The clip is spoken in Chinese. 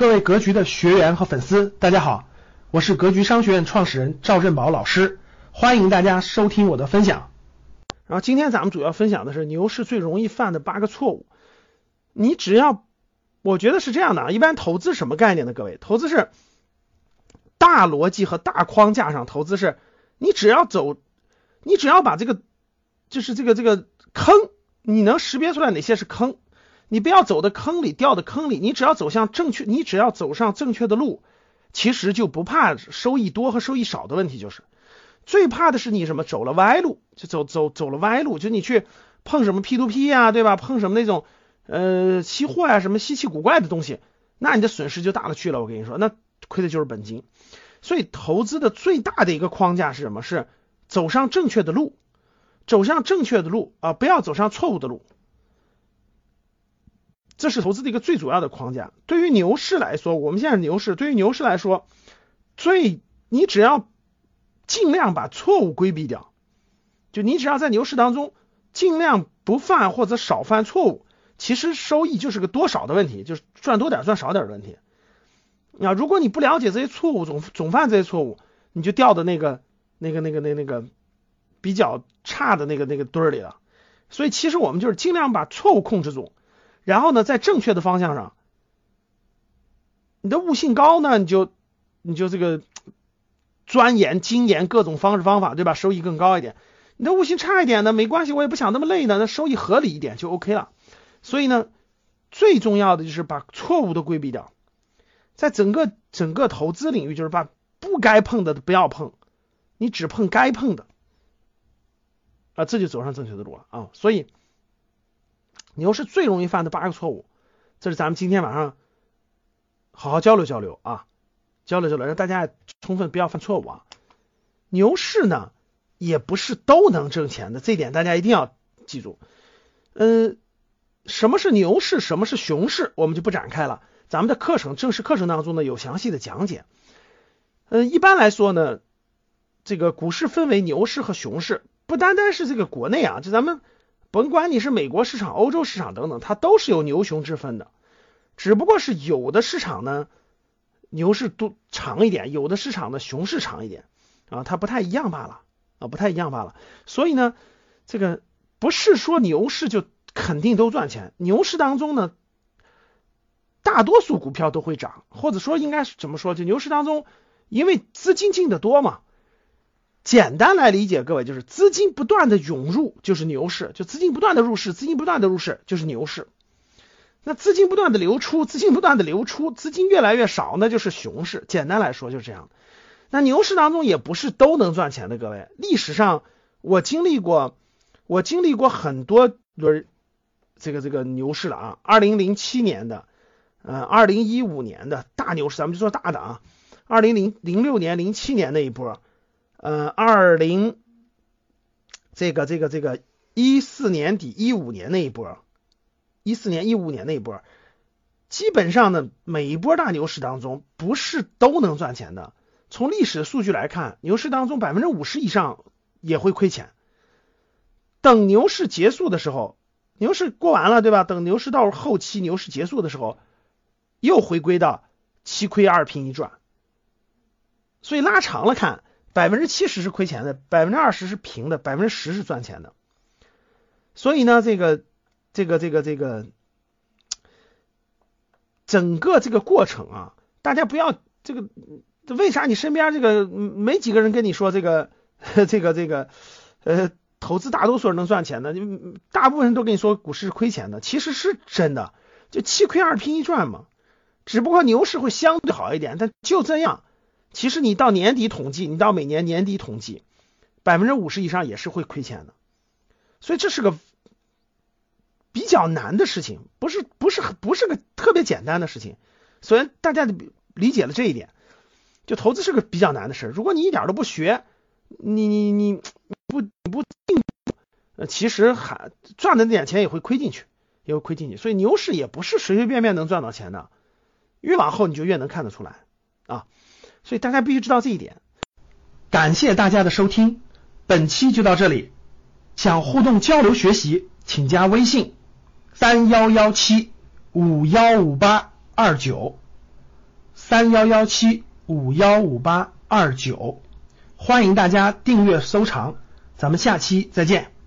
各位格局的学员和粉丝，大家好，我是格局商学院创始人赵振宝老师，欢迎大家收听我的分享。然后今天咱们主要分享的是牛市最容易犯的八个错误。你只要，我觉得是这样的啊，一般投资什么概念呢？各位，投资是大逻辑和大框架上投资是，你只要走，你只要把这个就是这个这个坑，你能识别出来哪些是坑。你不要走的坑里，掉的坑里，你只要走向正确，你只要走上正确的路，其实就不怕收益多和收益少的问题，就是最怕的是你什么走了歪路，就走走走了歪路，就你去碰什么 P to P 呀，对吧？碰什么那种呃期货呀，什么稀奇古怪的东西，那你的损失就大了去了。我跟你说，那亏的就是本金。所以投资的最大的一个框架是什么？是走上正确的路，走上正确的路啊，不要走上错误的路。这是投资的一个最主要的框架。对于牛市来说，我们现在牛市，对于牛市来说，最你只要尽量把错误规避掉，就你只要在牛市当中尽量不犯或者少犯错误，其实收益就是个多少的问题，就是赚多点赚少点的问题。啊，如果你不了解这些错误，总总犯这些错误，你就掉到那个那个那个那那个比较差的那个那个堆里了。所以其实我们就是尽量把错误控制住。然后呢，在正确的方向上，你的悟性高呢，你就你就这个钻研精研各种方式方法，对吧？收益更高一点。你的悟性差一点呢，没关系，我也不想那么累呢，那收益合理一点就 OK 了。所以呢，最重要的就是把错误都规避掉，在整个整个投资领域，就是把不该碰的不要碰，你只碰该碰的啊，这就走上正确的路了啊。所以。牛市最容易犯的八个错误，这是咱们今天晚上好好交流交流啊，交流交流，让大家充分不要犯错误啊。牛市呢，也不是都能挣钱的，这点大家一定要记住。嗯，什么是牛市，什么是熊市，我们就不展开了。咱们的课程正式课程当中呢，有详细的讲解。嗯，一般来说呢，这个股市分为牛市和熊市，不单单是这个国内啊，就咱们。甭管你是美国市场、欧洲市场等等，它都是有牛熊之分的，只不过是有的市场呢牛市多长一点，有的市场呢熊市长一点啊，它不太一样罢了啊，不太一样罢了。所以呢，这个不是说牛市就肯定都赚钱，牛市当中呢，大多数股票都会涨，或者说应该是怎么说？就牛市当中，因为资金进的多嘛。简单来理解，各位就是资金不断的涌入就是牛市，就资金不断的入市，资金不断的入市就是牛市。那资金不断的流出，资金不断的流出，资金越来越少，那就是熊市。简单来说就是这样。那牛市当中也不是都能赚钱的，各位。历史上我经历过，我经历过很多轮这个这个牛市了啊。二零零七年的，呃，二零一五年的大牛市，咱们就说大的啊。二零零零六年、零七年那一波。呃，二零这个这个这个一四年底一五年那一波，一四年一五年那一波，基本上呢，每一波大牛市当中不是都能赚钱的。从历史数据来看，牛市当中百分之五十以上也会亏钱。等牛市结束的时候，牛市过完了，对吧？等牛市到后期牛市结束的时候，又回归到七亏二平一赚。所以拉长了看。百分之七十是亏钱的，百分之二十是平的，百分之十是赚钱的。所以呢，这个这个这个这个整个这个过程啊，大家不要这个为啥你身边这个没几个人跟你说这个这个这个呃投资大多数人能赚钱的，你大部分人都跟你说股市是亏钱的，其实是真的，就七亏二平一赚嘛。只不过牛市会相对好一点，但就这样。其实你到年底统计，你到每年年底统计，百分之五十以上也是会亏钱的，所以这是个比较难的事情，不是不是不是个特别简单的事情。所以大家理解了这一点，就投资是个比较难的事。如果你一点都不学，你你你不不进，其实还赚的那点钱也会亏进去，也会亏进去。所以牛市也不是随随便便能赚到钱的，越往后你就越能看得出来啊。所以大家必须知道这一点。感谢大家的收听，本期就到这里。想互动交流学习，请加微信：三幺幺七五幺五八二九。三幺幺七五幺五八二九，欢迎大家订阅收藏，咱们下期再见。